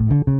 What's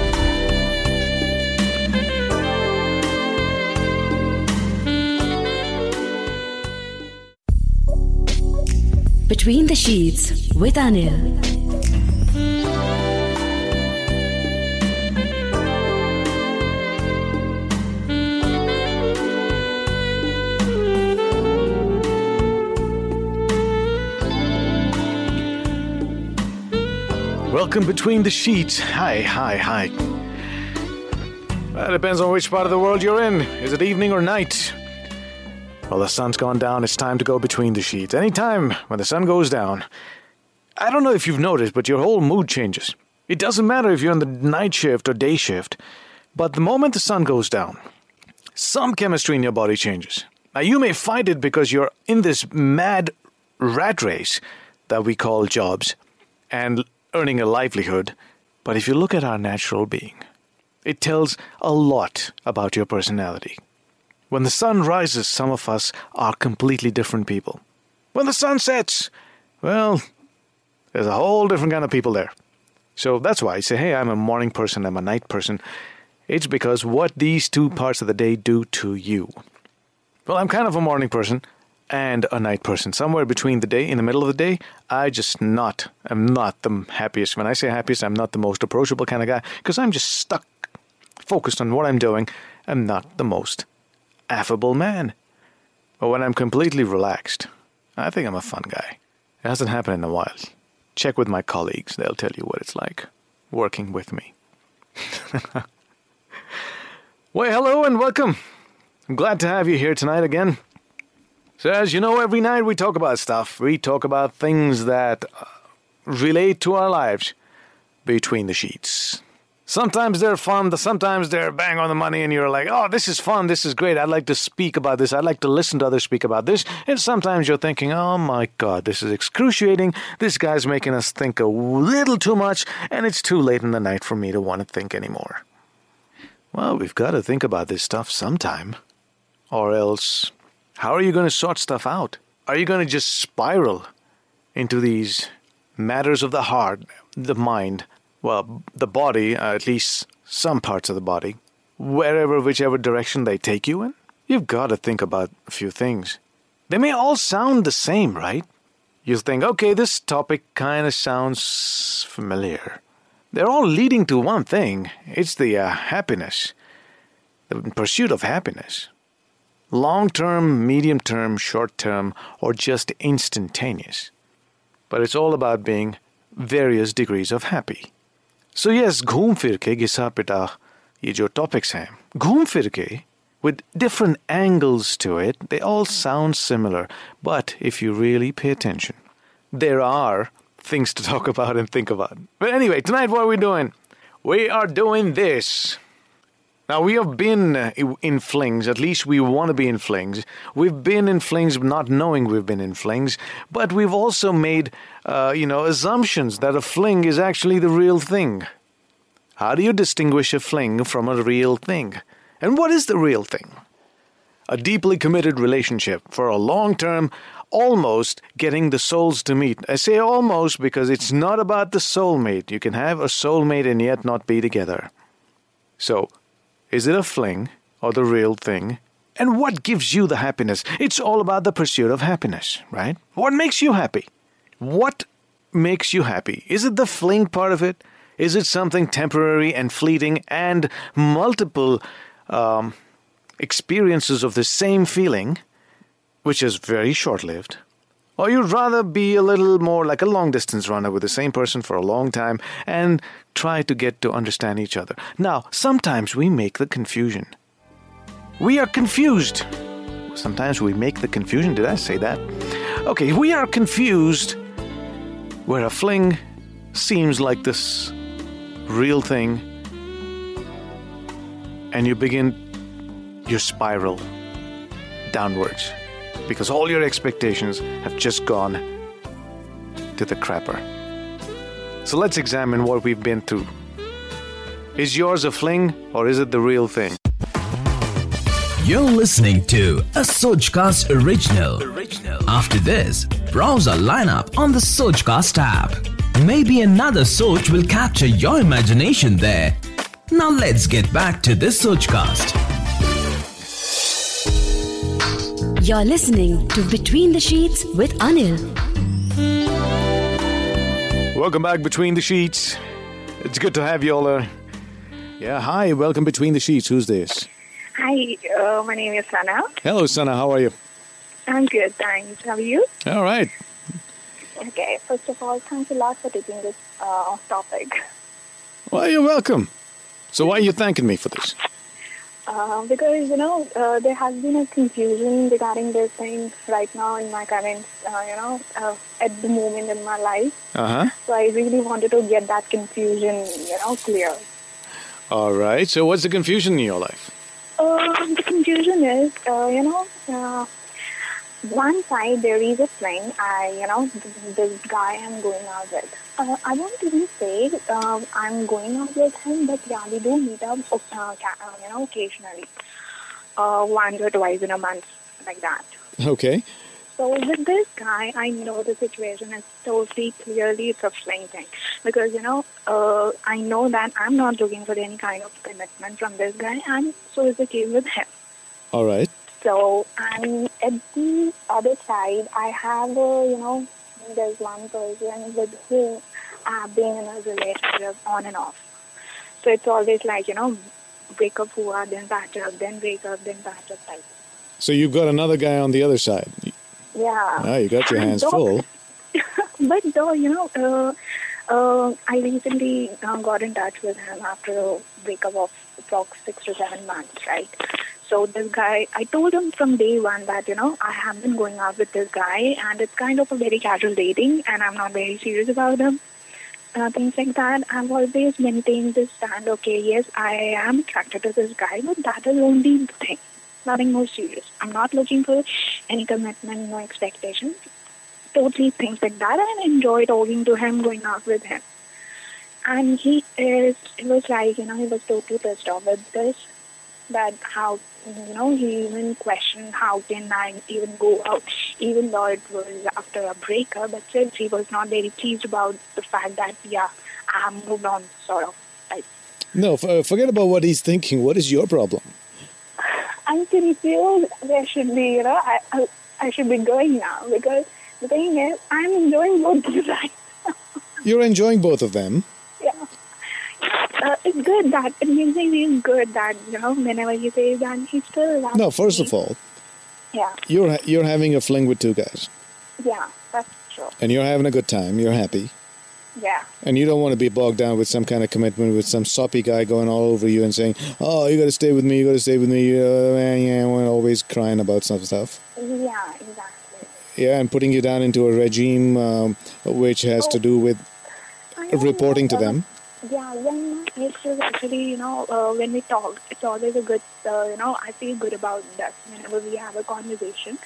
Between the Sheets with Anil. Welcome between the sheets. Hi, hi, hi. That depends on which part of the world you're in. Is it evening or night? Well, the sun's gone down. It's time to go between the sheets. Anytime when the sun goes down, I don't know if you've noticed, but your whole mood changes. It doesn't matter if you're on the night shift or day shift, but the moment the sun goes down, some chemistry in your body changes. Now, you may fight it because you're in this mad rat race that we call jobs and earning a livelihood. But if you look at our natural being, it tells a lot about your personality. When the sun rises, some of us are completely different people. When the sun sets, well, there's a whole different kind of people there. So that's why I say, hey, I'm a morning person, I'm a night person. It's because what these two parts of the day do to you. Well, I'm kind of a morning person and a night person. Somewhere between the day, in the middle of the day, I just not, I'm not the happiest. When I say happiest, I'm not the most approachable kind of guy because I'm just stuck, focused on what I'm doing. I'm not the most affable man. But when I'm completely relaxed, I think I'm a fun guy. It hasn't happened in a while. Check with my colleagues, they'll tell you what it's like working with me. well, hello and welcome. I'm glad to have you here tonight again. So, as you know, every night we talk about stuff. We talk about things that uh, relate to our lives between the sheets. Sometimes they're fun, sometimes they're bang on the money, and you're like, oh, this is fun, this is great, I'd like to speak about this, I'd like to listen to others speak about this. And sometimes you're thinking, oh my god, this is excruciating, this guy's making us think a little too much, and it's too late in the night for me to want to think anymore. Well, we've got to think about this stuff sometime. Or else, how are you going to sort stuff out? Are you going to just spiral into these matters of the heart, the mind, well, the body, uh, at least some parts of the body, wherever, whichever direction they take you in? You've got to think about a few things. They may all sound the same, right? You think, okay, this topic kind of sounds familiar. They're all leading to one thing it's the uh, happiness, the pursuit of happiness. Long term, medium term, short term, or just instantaneous. But it's all about being various degrees of happy. So yes घूम फिर के घिसा पिटा ये जो topics हैं घूम फिर के with different angles to it, they all sound similar. But if you really pay attention, there are things to talk about and think about. But anyway, tonight, what are we doing? We are doing this. Now, we have been in flings, at least we want to be in flings. We've been in flings not knowing we've been in flings, but we've also made, uh, you know, assumptions that a fling is actually the real thing. How do you distinguish a fling from a real thing? And what is the real thing? A deeply committed relationship for a long term, almost getting the souls to meet. I say almost because it's not about the soulmate. You can have a soulmate and yet not be together. So, is it a fling or the real thing? And what gives you the happiness? It's all about the pursuit of happiness, right? What makes you happy? What makes you happy? Is it the fling part of it? Is it something temporary and fleeting and multiple um, experiences of the same feeling, which is very short lived? Or you'd rather be a little more like a long distance runner with the same person for a long time and try to get to understand each other. Now, sometimes we make the confusion. We are confused. Sometimes we make the confusion. Did I say that? Okay, we are confused where a fling seems like this real thing, and you begin your spiral downwards because all your expectations have just gone to the crapper. So let's examine what we've been through. Is yours a fling or is it the real thing? You're listening to a Sojcast original. original. After this, browse our lineup on the Sojcast app. Maybe another Soj will capture your imagination there. Now let's get back to this Sojcast. You're listening to Between the Sheets with Anil. Welcome back between the sheets. It's good to have you all there. Yeah, hi, welcome between the sheets. Who's this? Hi, uh, my name is Sana. Hello, Sana, how are you? I'm good, thanks. How are you? All right. Okay, first of all, thanks a lot for taking this uh, topic. Well, you're welcome. So, why are you thanking me for this? Uh, because, you know, uh, there has been a confusion regarding this thing right now in my current, uh, you know, uh, at the moment in my life. Uh huh. So I really wanted to get that confusion, you know, clear. All right. So, what's the confusion in your life? Uh, the confusion is, uh, you know, uh, one side there is a friend I, you know, th- this guy I'm going out with. Uh, I won't even say um, I'm going out with him, but yeah, we do meet up, uh, uh, you know, occasionally, uh, once or twice in a month, like that. Okay. So with this guy, I know the situation is totally clearly it's a fling thing because you know uh, I know that I'm not looking for any kind of commitment from this guy, and so is the case with him. All right. So and at the other side, I have a you know there's one person with whom I've been in a relationship on and off. So it's always like you know break up, hua, then patch up, then break up, then patch up type. So, you've got another guy on the other side. Yeah. Ah, you got your hands Though- full. but though you know, uh, uh, I recently uh, got in touch with him after a breakup of approx six to seven months, right? So this guy, I told him from day one that you know I have been going out with this guy, and it's kind of a very casual dating, and I'm not very serious about him. Uh, things like that. I've always maintained this stand. Okay, yes, I am attracted to this guy, but that is only the thing. Nothing more serious. I'm not looking for any commitment, no expectations totally things like that and enjoy talking to him, going out with him. And he is, it was like, you know, he was totally pissed off with this, that how, you know, he even questioned how can I even go out, even though it was after a breakup, but since he was not very pleased about the fact that, yeah, I have moved on, sort of. Like, No, f- uh, forget about what he's thinking. What is your problem? I'm confused. There should be, you know, I, I, I should be going now because the thing is, I'm enjoying both of sides. You're enjoying both of them. Yeah. Uh, it's good that it makes me feel good that you know whenever he says that he still loves No, first me. of all, yeah you're ha- you're having a fling with two guys, yeah that's true and you're having a good time. You're happy, yeah and you don't want to be bogged down with some kind of commitment with some soppy guy going all over you and saying, "Oh, you got to stay with me. You got to stay with me." Uh, and yeah, and always crying about some stuff. yeah exactly. Yeah, and putting you down into a regime um, which has to do with reporting to know, them. Yeah, when my actually you know uh, when we talk, it's always a good uh, you know I feel good about that whenever we have a conversation.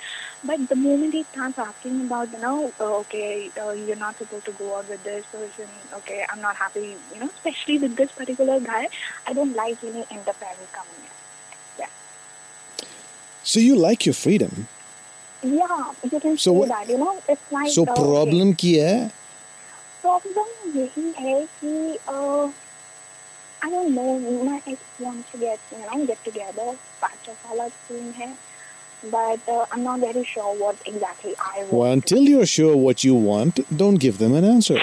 But the moment he starts asking about you know uh, okay uh, you're not supposed to go out with this person, okay I'm not happy you know especially with this particular guy, I don't like any interference coming in. Yeah. So you like your freedom. Yeah, you can So say what- that. You know, it's like So uh, okay, problem क्या है? problem यही है कि uh, I don't know. My ex wants to get you know get together, patch up वाला scene है, but uh, I'm not very sure what exactly I want. Well, until you're sure what you want, don't give them an answer.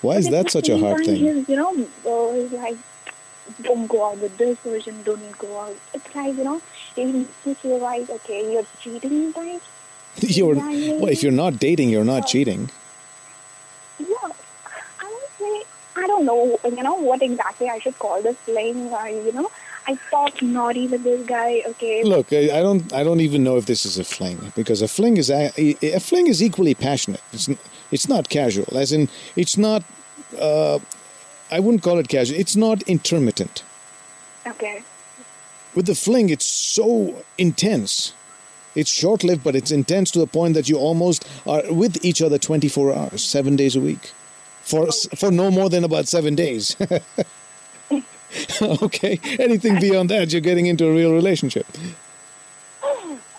Why is But at that the such a same hard time, thing? He's, you know, uh, he's like, don't go out with this person, don't go out. It's like, you know, he makes you feel like, okay, you're cheating guys. You're well, if you're not dating, you're not cheating. Yeah, I would say, I don't know, you know, what exactly I should call this fling. Or, you know, I thought naughty with this guy, okay. Look, I, I don't. I don't even know if this is a fling because a fling is a, a fling is equally passionate. It's it's not casual. As in, it's not. Uh, I wouldn't call it casual. It's not intermittent. Okay. With the fling, it's so intense. It's short lived, but it's intense to the point that you almost are with each other 24 hours, seven days a week. For, for no more than about seven days. okay? Anything beyond that, you're getting into a real relationship.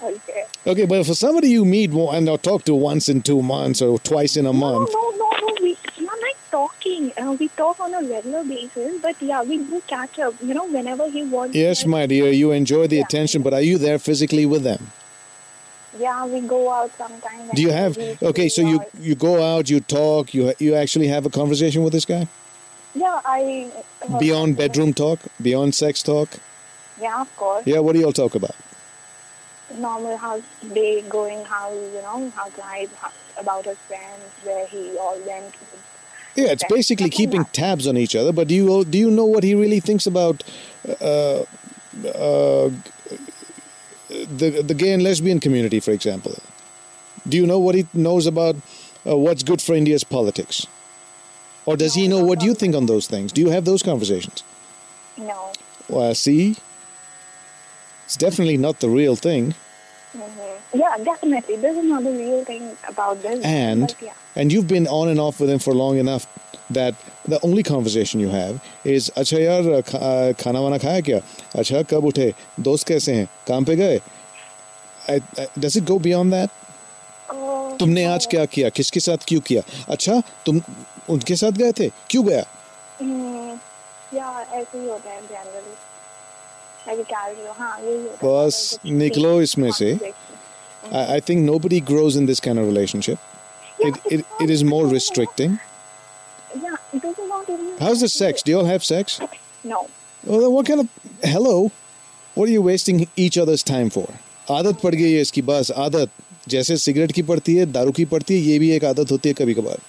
Okay. Okay, but for somebody you meet and or talk to once in two months or twice in a No, month, no, no, no. We, it's not like talking. Uh, we talk on a regular basis, but yeah, we do catch up. You know, whenever he wants. yes, my dear, you enjoy the Yeah. attention, but are you there physically with them? Yeah, we go out sometimes. Do you have okay? So you out. you go out, you talk, you you actually have a conversation with this guy Yeah, I. Uh, beyond bedroom talk, beyond sex talk. Yeah, of course. Yeah, what do you all talk about? Normal how's day going? How you know how's life? How, about his friends, where he all went. Yeah, it's basically keeping tabs on each other. But do you do you know what he really thinks about uh, uh, the the gay and lesbian community, for example? Do you know what he knows about uh, what's good for India's politics, or does he know no, what no. you think on those things? Do you have those conversations? no. Well, I see, it's definitely not the real thing. hmm Yeah, definitely. This is not the real thing about this. and but yeah. and you've been on and off with him for long enough that the only conversation you have is अच्छा यार खा- आ, खाना वाना खाया क्या अच्छा कब उठे दोस्त कैसे हैं काम पे गए I- I- does it go beyond that Uh, तुमने आज क्या किया किसके साथ क्यों किया अच्छा तुम उनके साथ गए थे क्यों गया हम्म, या ऐसे ही होता है जनरली लाइक कैजुअल हाँ यही होता है बस Like, निकलो basic इसमें से। conversation. I, I think nobody grows in this kind of relationship Yeah, it, it's it, not- it is more it's not- restricting Yeah, this is not even. how's the sex do you all have sex No. Well, then what kind of hello? What are you wasting each other's time for? आदत पड़ गई है इसकी बस आदत जैसे cigarette की पड़ती है दारू की पड़ती है ये भी एक आदत होती है कभी कभार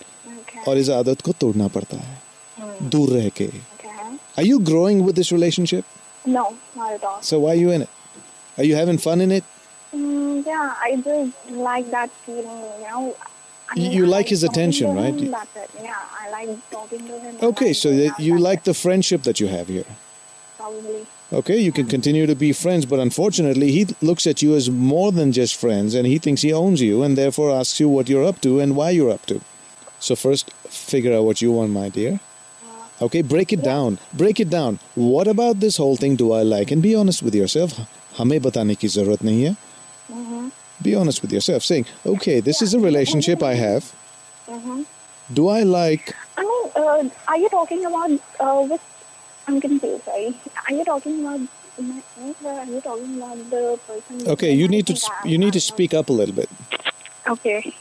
Okay. और इस आदत को तोड़ना पड़ता है दूर रह के Okay. Are you growing with this relationship? No, not at all. So why are you in it? Are you having fun in it? Mm, yeah, I just like that feeling, you know. I You- mean, you I like his talking attention, to right? him, That's it. Yeah, I like talking to him. I Okay, like so going that out, you that's like it. the friendship that you have here. Probably. Okay, you can continue to be friends, but unfortunately, he looks at you as more than just friends and he thinks he owns you and therefore asks you what you're up to and why you're up to. So, first, figure out what you want, my dear. Okay, break it down. Break it down. What about this whole thing do I like? And be honest with yourself. हमें बताने की जरूरत नहीं है. be honest with yourself, saying, okay, this is a relationship I have. Do I like I mean, uh, are you talking about uh, which? I'm confused. Sorry. Are you talking about my ex or are you talking about the person? Okay, you need to sp- you need to speak up a little bit. Okay.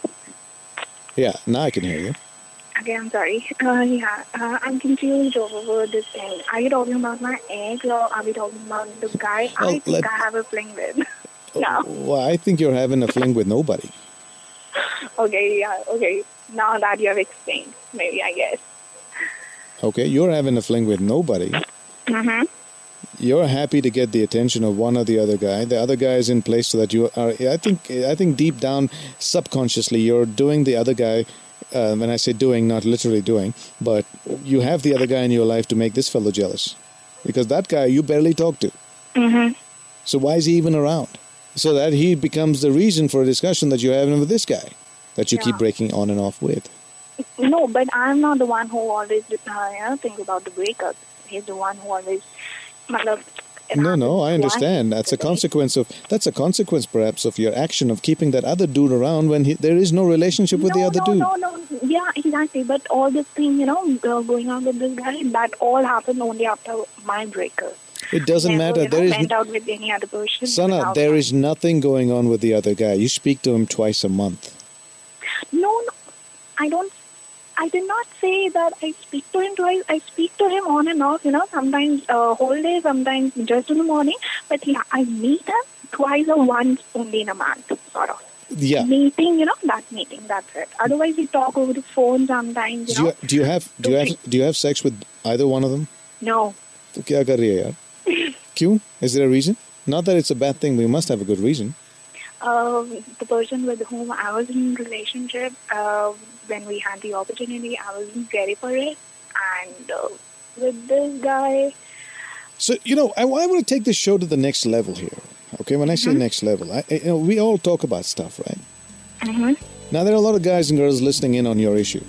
Yeah, now I can hear you. Okay, I'm sorry. Uh, yeah, uh, I'm confused over this thing. Are you talking about my ex or are we talking about the guy Well, I think let- I have a fling with? no. Well, I think you're having a fling with nobody. Okay, yeah, okay. Now that you have explained, maybe I guess. Okay, you're having a fling with nobody. Mm-hmm. You're happy to get the attention of one or the other guy. The other guy is in place so that you are. I think. I think deep down, subconsciously, you're doing the other guy. Uh, when I say doing, not literally doing, but you have the other guy in your life to make this fellow jealous, because that guy you barely talk to. Mm-hmm. So why is he even around? So that he becomes the reason for a discussion that you're having with this guy, that you keep breaking on and off with. No, but I'm not the one who always uh, think about the breakup. He's the one who always. No, no, I understand. That's a consequence of that's a consequence, perhaps, of your action of keeping that other dude around when he, there is no relationship with no, the other no, dude. No, no, no, Yeah, exactly. But all this thing, you know, going on with this guy, that all happened only after my breakup. It doesn't Never, matter. You know, There is went out with any other person. Sana, without there my- is nothing going on with the other guy. You speak to him twice a month. No, no, I don't. I did not say that I speak to him twice. I speak to him on and off, you know, sometimes uh, whole day, sometimes just in the morning. But yeah, I meet him twice or once only in a month, sort of. Yeah. Meeting, you know, that meeting, that's it. Otherwise, we talk over the phone sometimes, you Do know. you, do you have do you have do you have sex with either one of them? No. तो क्या कर रही है यार? क्यों? Is there a reason? Not that it's a bad thing. We must have a good reason. Uh, the person with whom I was in relationship, uh, when we had the opportunity, I was ready for it. And uh, with this guy, So you know, I, I want to take this show to the next level here. Okay, when I say next level, I, you know, we all talk about stuff, right? Mhm. Now there are a lot of guys and girls listening in on your issue.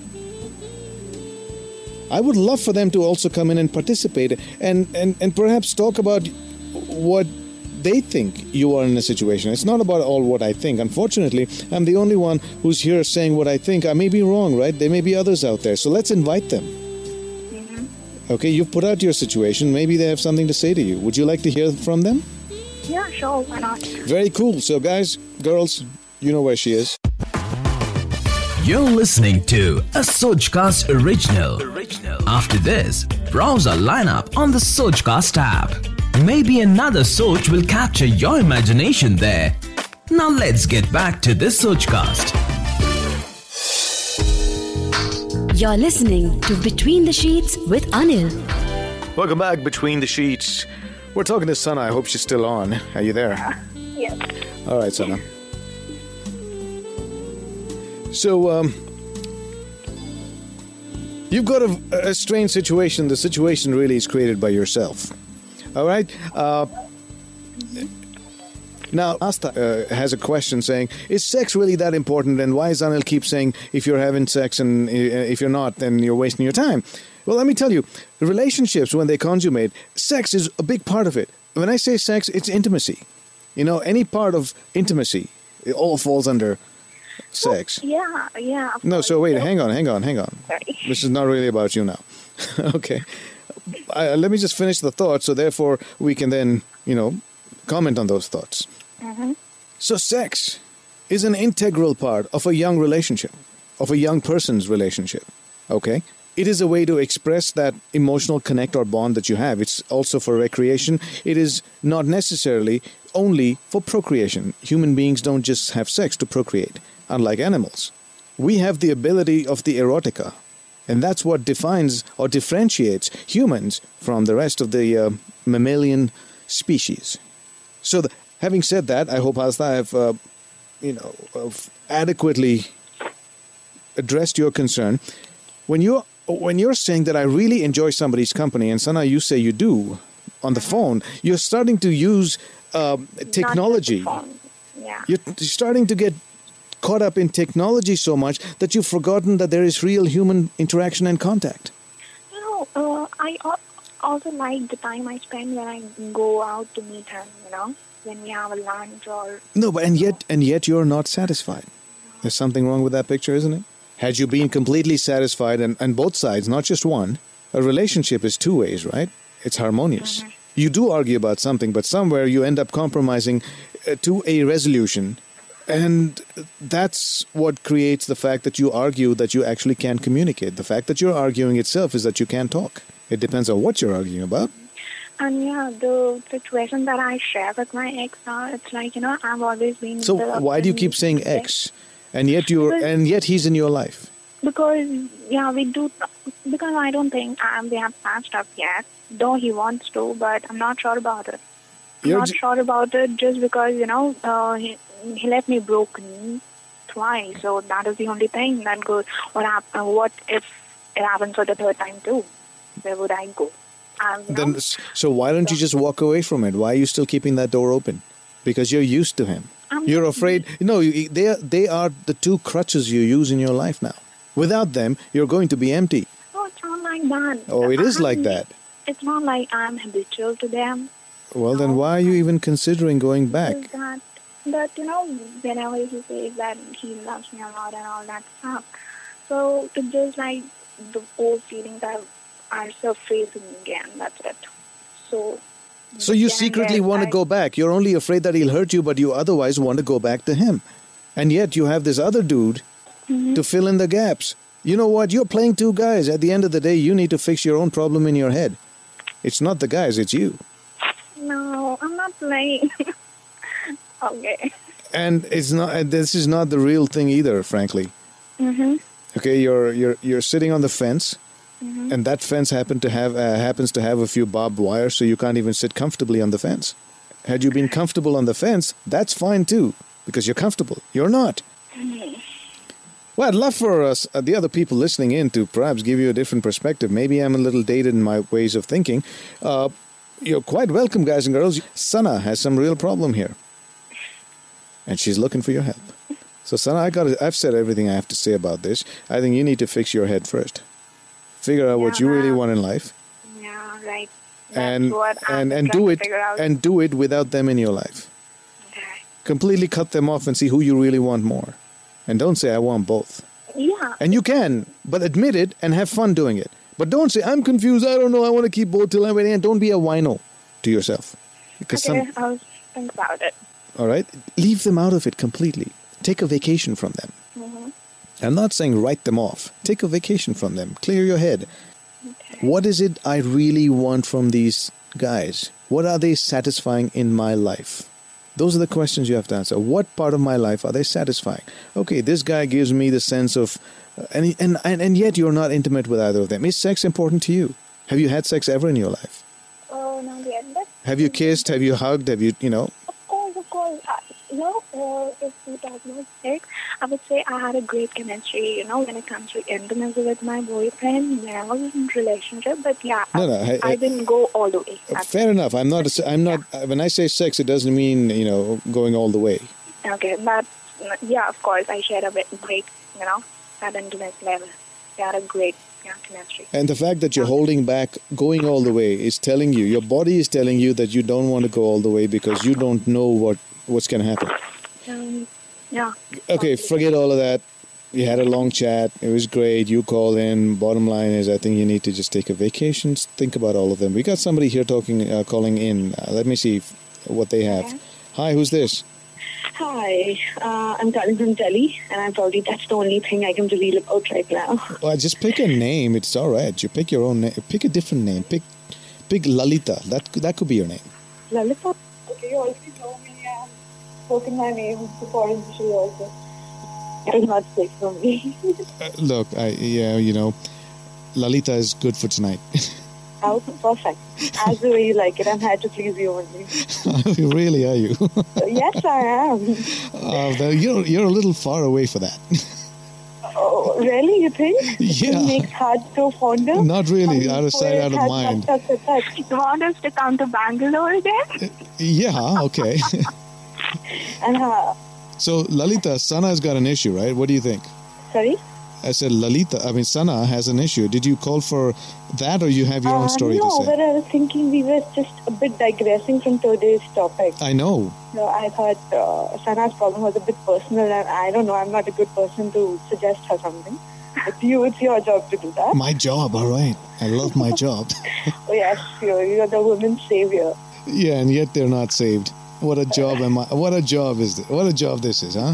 I would love for them to also come in and participate and, and, and perhaps talk about what they think you are in a situation. It's not about all what I think. Unfortunately, I'm the only one who's here saying what I think. I may be wrong, right? There may be others out there. So let's invite them. Mm-hmm. Okay, you've put out your situation. Maybe they have something to say to you. Would you like to hear from them? yeah, sure, why not? Very cool. So, guys, girls, you know where she is. You're listening to a Sojcast original. Original. After this, browse our lineup on the Sojcast app. Maybe another Soj will capture your imagination there. Now let's get back to this Sojcast. You're listening to Between the Sheets with Anil. Welcome back between the sheets. We're talking to Sana. I hope she's still on. Are you there? Yes. All right, Sana. So, um, you've got a, a strange situation. The situation really is created by yourself. All right? Uh, now, Asta uh, has a question saying, Is sex really that important? And why does Anil keep saying, if you're having sex and uh, if you're not, then you're wasting your time? Well, let me tell you, relationships, when they consummate, sex is a big part of it. When I say sex, it's intimacy. You know, any part of intimacy, it all falls under sex. Yeah, yeah. No, so wait, hang on, hang on, hang on. Sorry. This is not really about you now. okay. I, uh, let me just finish the thought so therefore we can then, you know, comment on those thoughts. So, sex is an integral part of a young relationship, of a young person's relationship. Okay? It is a way to express that emotional connect or bond that you have. It's also for recreation. It is not necessarily only for procreation. Human beings don't just have sex to procreate, unlike animals. We have the ability of the erotica, and that's what defines or differentiates humans from the rest of the uh, mammalian species. So, the, having said that, I hope Asta I have, uh, you know, adequately addressed your concern. When you're when you're saying that I really enjoy somebody's company, and Sana, you say you do on the phone, you're starting to use um, technology. the phone. Yeah. You're starting to get caught up in technology so much that you've forgotten that there is real human interaction and contact. You know, uh, I also like the time I spend when I go out to meet him, you know, when we have a lunch or. No, but and yet and yet you're not satisfied. There's something wrong with that picture, isn't it? Had you been completely satisfied and, and both sides, not just one, a relationship is two ways, right? It's harmonious. You do argue about something, but somewhere you end up compromising uh, to a resolution. And that's what creates the fact that you argue that you actually can't communicate. The fact that you're arguing itself is that you can't talk. It depends on what you're arguing about. And yeah, the situation that I share with my ex now, it's like, you know, I've always been. So why do you keep saying ex? And yet you're Because- and yet he's in your life. Because, yeah, we do. Because I don't think um, we have patched up yet, though he wants to, but I'm not sure about it. I'm You're not j- sure about it just because, you know, uh, he, he left me broken twice. So that is the only thing that goes. What, hap- uh, what if it happens for the third time too? Where would I go? Um, Then, s- so why don't you just walk away from it? Why are you still keeping that door open? Because you're used to him. I'm You're afraid. No, you- they are, they are the two crutches you use in your life now. Without them, you're going to be empty. No, it's not like that. Oh, it is like I'm- that. It's not like I'm habitual to them. Well, then why are you even considering going back? But you know, whenever he says that he loves me a lot and all that stuff, so it's just like the old feelings are are surfacing again. That's it. So. So you secretly want to go back. You're only afraid that he'll hurt you, but you otherwise want to go back to him. And yet you have this other dude Mm-hmm. to fill in the gaps. You know what? You're playing two guys. At the end of the day, you need to fix your own problem in your head. It's not the guys, it's you. No, I'm not playing. okay. And it's not. This is not the real thing either, frankly. Mhm. Okay, you're you're you're sitting on the fence, Mhm. and that fence happen to have uh, happens to have a few barbed wires, so you can't even sit comfortably on the fence. Had you been comfortable on the fence, that's fine too, because you're comfortable. You're not. Well, I'd love for us, uh, the other people listening in, to perhaps give you a different perspective. Maybe I'm a little dated in my ways of thinking. Uh, you're quite welcome, guys and girls. Sana has some real problem here, and she's looking for your help. So, Sana, I got. I've said everything I have to say about this. I think you need to fix your head first. Figure out what you really want in life, Yeah, right. That's and and and do it and do it without them in your life. Okay. Completely cut them off and see who you really want more, and don't say I want both. yeah. And you can, but admit it and have fun doing it. But don't say I'm confused. I don't know. I want to keep both till I'm ready. And don't be a wino to yourself, because okay, some. I'll think about it. All right, leave them out of it completely. Take a vacation from them. Mhm. I'm not saying write them off. Take a vacation from them. Clear your head. What is it I really want from these guys? What are they satisfying in my life? Those are the questions you have to answer. What part of my life are they satisfying? Okay, this guy gives me the sense of, uh, and, and, and, and yet you're not intimate with either of them. Is sex important to you? Have you had sex ever in your life? Oh, not yet. Have you kissed? Have you hugged? Have you, you know? of course, of course. Uh, you know, uh, if we talk about sex, I would say I had a great chemistry, you know, when it comes to intimacy with my boyfriend when I was in relationship. But yeah, No, I, no, I- I, I- didn't go all the way. Fair enough. I'm not. I'm not. When I say sex, it doesn't mean you know going all the way. Okay, but yeah, of course, I shared a great, you know, that intimacy level. We had a great yeah, chemistry. And the fact that you're holding back, going all the way, is telling you, your body is telling you that you don't want to go all the way because you don't know what what's going to happen. Um, yeah. Okay, forget all of that. You had a long chat. It was great. You call in. Bottom line is, I think you need to just take a vacation. Think about all of them. We got somebody here talking, uh, calling in. Uh, let me see if, what they have. Hi, who's this? Hi, uh, I'm calling from Delhi, and I'm probably that's the only thing I can reveal about right now. Well, just pick a name. It's all right. You pick your own name. Pick a different name. Pick, pick Lalita. That that could be your name. Lalita? Okay, you already know me. Spoken my name before in the show also. It is not safe for me. Uh, look, I yeah, you know, Lalita is good for tonight. oh, perfect. As the way you like it, I'm here to please you only. really, are you? yes, I am. uh, though you're you're a little far away for that. Oh, really? You think? Yeah. It makes heart so fonder? Not really. Out of sight, out of mind. You want us to come to Bangalore again? Yeah. Okay. And uh, so Lalita, Sana has got an issue, right? What do you think? sorry? I said Lalita. I mean, Sana has an issue. Did you call for that, or you have your own Uh, story no, to say? No, but I was thinking we were just a bit digressing from today's topic. I know. So I thought uh, Sana's problem was a bit personal, and I don't know, I'm not a good person to suggest her something. But you, it's your job to do that. My job. All right. I love my job. Oh, yes, you're, you're the women's savior. yeah, and yet they're not saved. What a job am I? What a job is this? What a job this is, huh?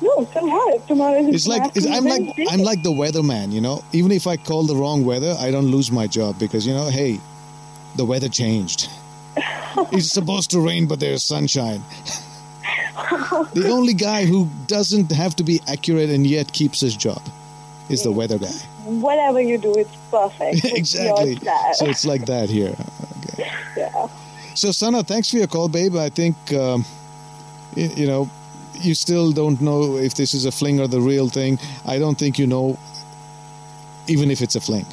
No, what? Tomorrow is It's like it's, I'm like Day. I'm like the weatherman, you know. Even if I call the wrong weather, I don't lose my job because you know, hey, the weather changed. it's supposed to rain, but there's sunshine. the only guy who doesn't have to be accurate and yet keeps his job is the weather guy. Whatever you do, it's perfect. It's exactly. So it's like that here. Yeah. So Sana, thanks for your call, babe. I think um, you, you know you still don't know if this is a fling or the real thing. I don't think you know, even if it's a fling.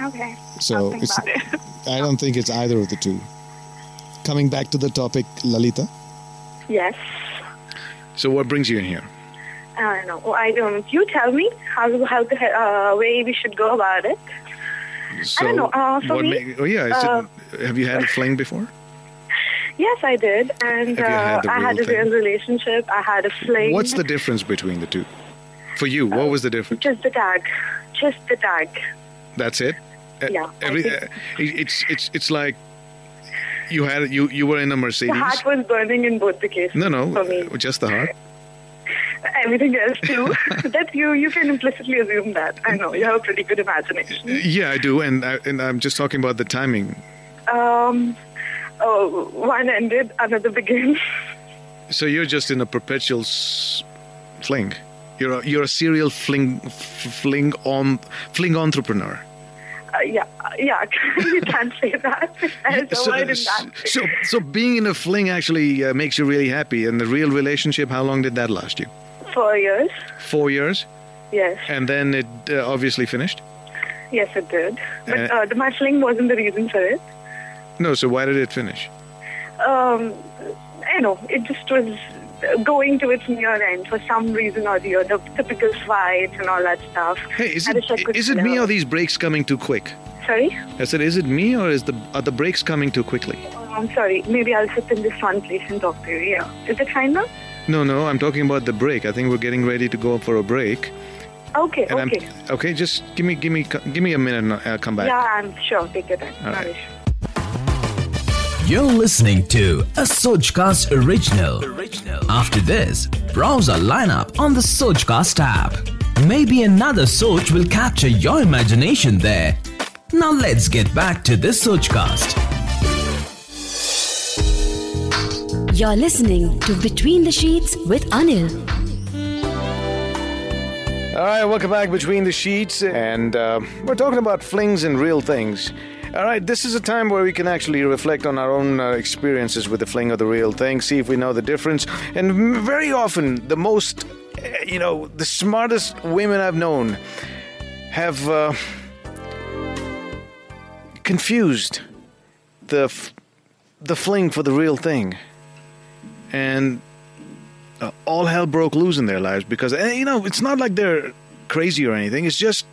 Okay. So I'll think it's, about it. I don't think it's either of the two. Coming back to the topic, Lalita. Yes. So what brings you in here? I don't know. Well, I don't. You tell me how how the uh, way we should go about it. So don't know, uh, for what me, ma- oh yeah, is uh, it, have you had a fling before? Yes, I did, and had uh, I had real a real thing? relationship. I had a fling. What's the difference between the two? For you, what was the difference? Just the tag. Just the tag. That's it. Uh, Yeah, Every, think- uh, it's it's it's like you had you you were in a Mercedes. The heart was burning in both the cases. No, no, For me. uh, just the heart. Everything else too. that you you can implicitly assume that. I know you have a pretty good imagination. Yeah, I do, and I, and I'm just talking about the timing. Um, oh, one ended, another begins. So you're just in a perpetual s- fling. You're a, you're a serial fling f- fling on fling entrepreneur. Uh, yeah, yeah. you can't say that. So, that. so so being in a fling actually uh, makes you really happy. And the real relationship, how long did that last you? Four years. Four years, Yes, and then it uh, obviously finished. yes, it did. But Uh, uh, the mushling wasn't the reason for it. No, so why did it finish? Um, I know it just was going to its near end for some reason or the other. Typical fights and all that stuff. Hey, is I it I is it me know. or these breaks coming too quick? Sorry. I said, is it me or is the are the breaks coming too quickly? I'm sorry. Maybe I'll sit in this one place and talk to you. Yeah. Is it fine now? No, no, I'm talking about the break. I think we're getting ready to go for a break. Okay. And okay. I'm okay. Just give me, give me, give me a minute, and I'll come back. Yeah, I'm sure. Take your time. All right. Issue. You're listening to a Sojcast original. After this, browse our lineup on the Sojcast app. Maybe another Soj will capture your imagination there. Now let's get back to this Sojcast. You're listening to Between the Sheets with Anil. All right, welcome back between the sheets, and uh, we're talking about flings and real things. All right, this is a time where we can actually reflect on our own uh, experiences with the fling of the real thing, see if we know the difference. And very often, the most, uh, you know, the smartest women I've known have uh, confused the f- the fling for the real thing, and uh, all hell broke loose in their lives because eh, you know it's not like they're crazy or anything. It's just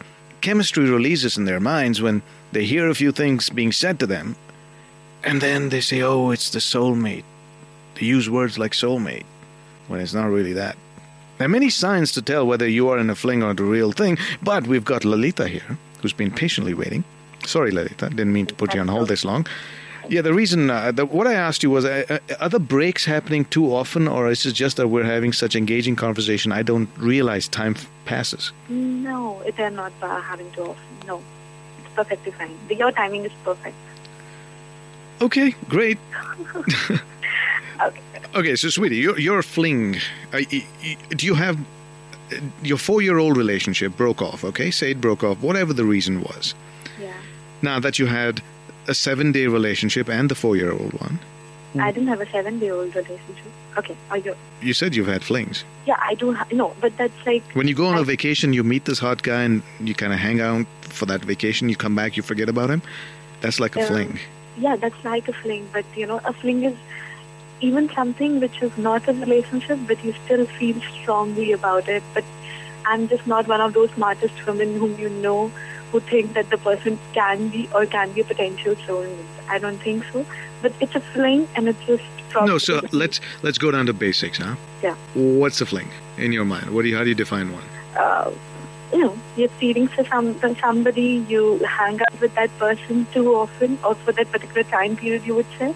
chemistry releases in their minds when they hear a few things being said to them, and then they say, "Oh, it's the soulmate." They use words like soulmate when it's not really that. There are many signs to tell whether you are in a fling or the real thing, but we've got Lalita here, who's been patiently waiting. Sorry, Lalita, didn't mean to put you on hold this long. Yeah, the reason, uh, the, what I asked you was, uh, uh, are the breaks happening too often, or is it just that we're having such engaging conversation I don't realize time passes? No, they're not uh, having to often. No, it's perfectly fine. Your timing is perfect. Okay, great. Okay. Okay, so sweetie, your your fling. Uh, do you have uh, your four-year-old relationship broke off? Okay, say it broke off, whatever the reason was. Yeah. Now that you had a seven-day relationship and the four-year-old one, I didn't have a seven-day-old relationship. Okay. Are you? you said you've had flings. Yeah, I do. Ha- no, but that's like. When you go on a I- vacation, you meet this hot guy and you kind of hang out for that vacation. You come back, you forget about him. That's like a Um, fling. Yeah, that's like a fling. But you know, a fling is even something which is not a relationship, but you still feel strongly about it. But I'm just not one of those smartest women whom you know who think that the person can be or can be a potential soulmate. I don't think so. But it's a fling, and it's just. No, so let's let's go down to basics, huh? Yeah. What's a fling in your mind? What do you how do you define one? uh, you know, you're feeling for some for somebody, you hang out with that person too often, or for that particular time period, you would say,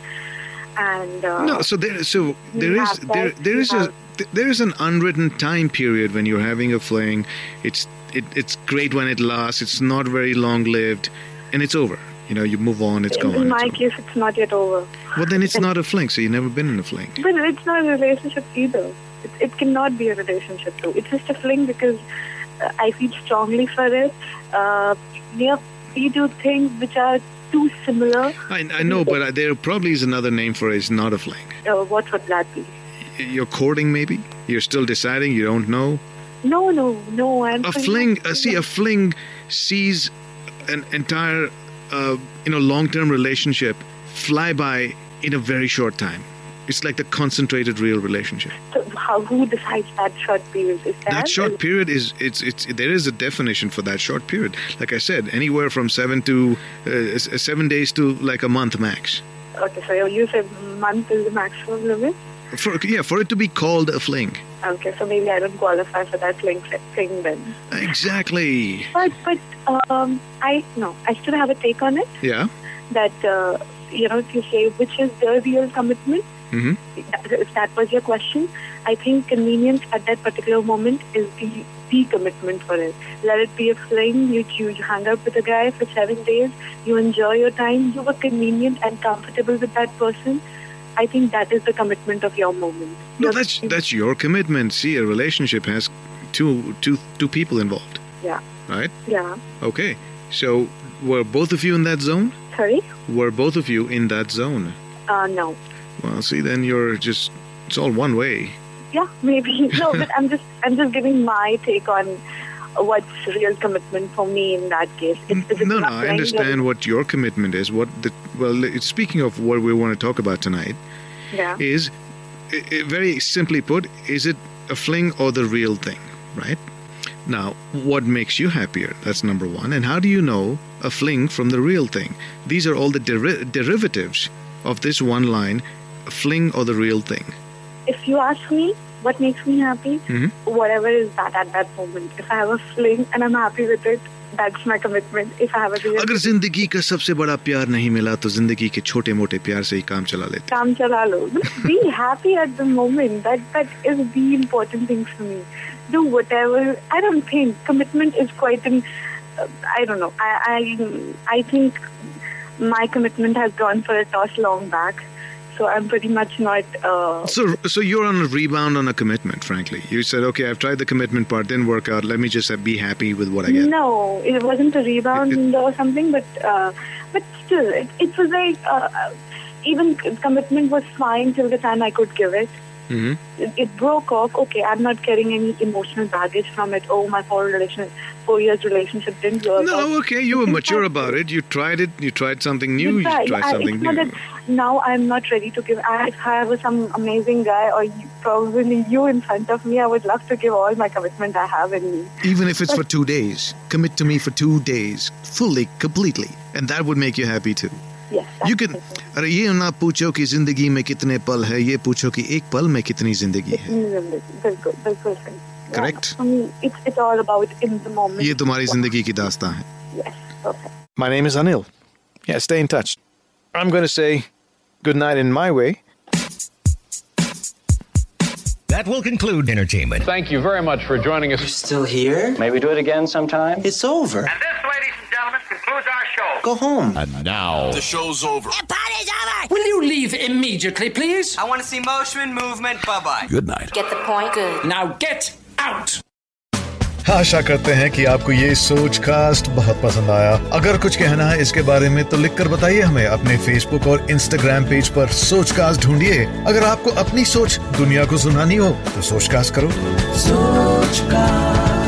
and uh, No, so there so there is there that, there is a there is an unwritten time period when you're having a fling. It's it, it's great when it lasts. It's not very long lived, and it's over. You know, you move on. It's gone. in it's my over. case, it's not yet over. Well, then it's not a fling. So you've never been in a fling. But it's not a relationship either. It, it cannot be a relationship too. It's just a fling because uh, I feel strongly for it. Uh, yeah, we do things which are too similar. I, I know, but uh, there probably is another name for it. It's not a fling. Uh, what would that be? You're courting, maybe. You're still deciding. You don't know. No, no, no. I'm a fling uh, see a fling sees an entire uh, you know long-term relationship fly by in a very short time it's like the concentrated real relationship So how who decides that short period? Is that, that short period is it's it's there is a definition for that short period like i said anywhere from 7 to uh, 7 days to like a month max Okay, so you said month is the maximum limit. For yeah for it to be called a fling Okay, so maybe I don't qualify for that fling thing then. exactly But but um, I no, I still have a take on it. yeah That uh, you know, if you say which is the real commitment, Mhm. If that was your question, I think convenience at that particular moment is the the commitment for it. Let it be a fling. You you you hang out with a guy for seven days. You enjoy your time. You were convenient and comfortable with that person. I think that is the commitment of your moment. No, Your- that's that's your commitment. See, a relationship has two two two people involved, yeah right? yeah. Okay. So were both of you in that zone? Sorry. Were both of you in that zone? Uh, no. Well, see, then you're just it's all one way. Yeah, maybe. No, but I'm just I'm just giving my take on what's real commitment for me in that case. It's, it's No, no, I understand what your commitment is. What the well, speaking of what we want to talk about tonight Yeah. is i- i- very simply put, is it a fling or the real thing, right? Now, what makes you happier? That's number one. And how do you know a fling from the real thing? These are all the deri- derivatives of this one line a fling or the real thing. If you ask me what makes me happy, Mhm. whatever is that at that moment. If I have a fling and I'm happy with it, that's my commitment. If I have a real अगर जिंदगी का सबसे बड़ा प्यार नहीं मिला तो जिंदगी के छोटे मोटे प्यार से ही काम चला लेते काम चला लो. Be happy at the moment. That that is the important thing for me. Do whatever. I don't think commitment is quite an. Uh, I don't know. I I I think my commitment has gone for a toss long back. So I'm pretty much not. Uh, So, so you're on a rebound on a commitment. Frankly, you said, "Okay, I've tried the commitment part, didn't work out. Let me just uh, be happy with what I get." No, it wasn't a rebound or something, but uh, but still, it, it was like uh, even commitment was fine till the time I could give it. Hmm It, it broke off. Okay, I'm not getting any emotional baggage from it. Oh, my four relation, four years relationship didn't work. No, out. okay, you were mature about it. You tried it. You tried something new. You Right. tried I- something it's not new. that now I'm not ready to give. I, if I have some amazing guy or you, probably you in front of me, I would love to give all my commitment I have in me. Even if it's for two days, commit to me for two days, fully, completely, and that would make you happy too Yes. You can. अरे ये ना पूछो कि जिंदगी में कितने पल है ये पूछो कि एक पल में कितनी जिंदगी है बिल्कुल बिल्कुल सही Correct. For me, it's it's all about in the moment. ये तुम्हारी जिंदगी की दास्तां है Yes, perfect. My name is Anil. Yeah, stay in touch. I'm going to say good night in my way. That will conclude entertainment. Thank you very much for joining us. Still here? Maybe do it again sometime. It's over. Show. Go home. And now, The show's over. The Party's over! Will you leave immediately, please? I want to see motion, movement, bye bye. good night. Get the point? Good. Now get out! आशा करते हैं कि आपको ये सोच cast बहुत पसंद आया अगर कुछ कहना है इसके बारे में तो लिखकर बताइए हमें अपने फेसबुक और इंस्टाग्राम पेज पर सोच कास्ट ढूंढिए अगर आपको अपनी सोच दुनिया को सुनानी हो तो सोच कास्ट करो Sochcast.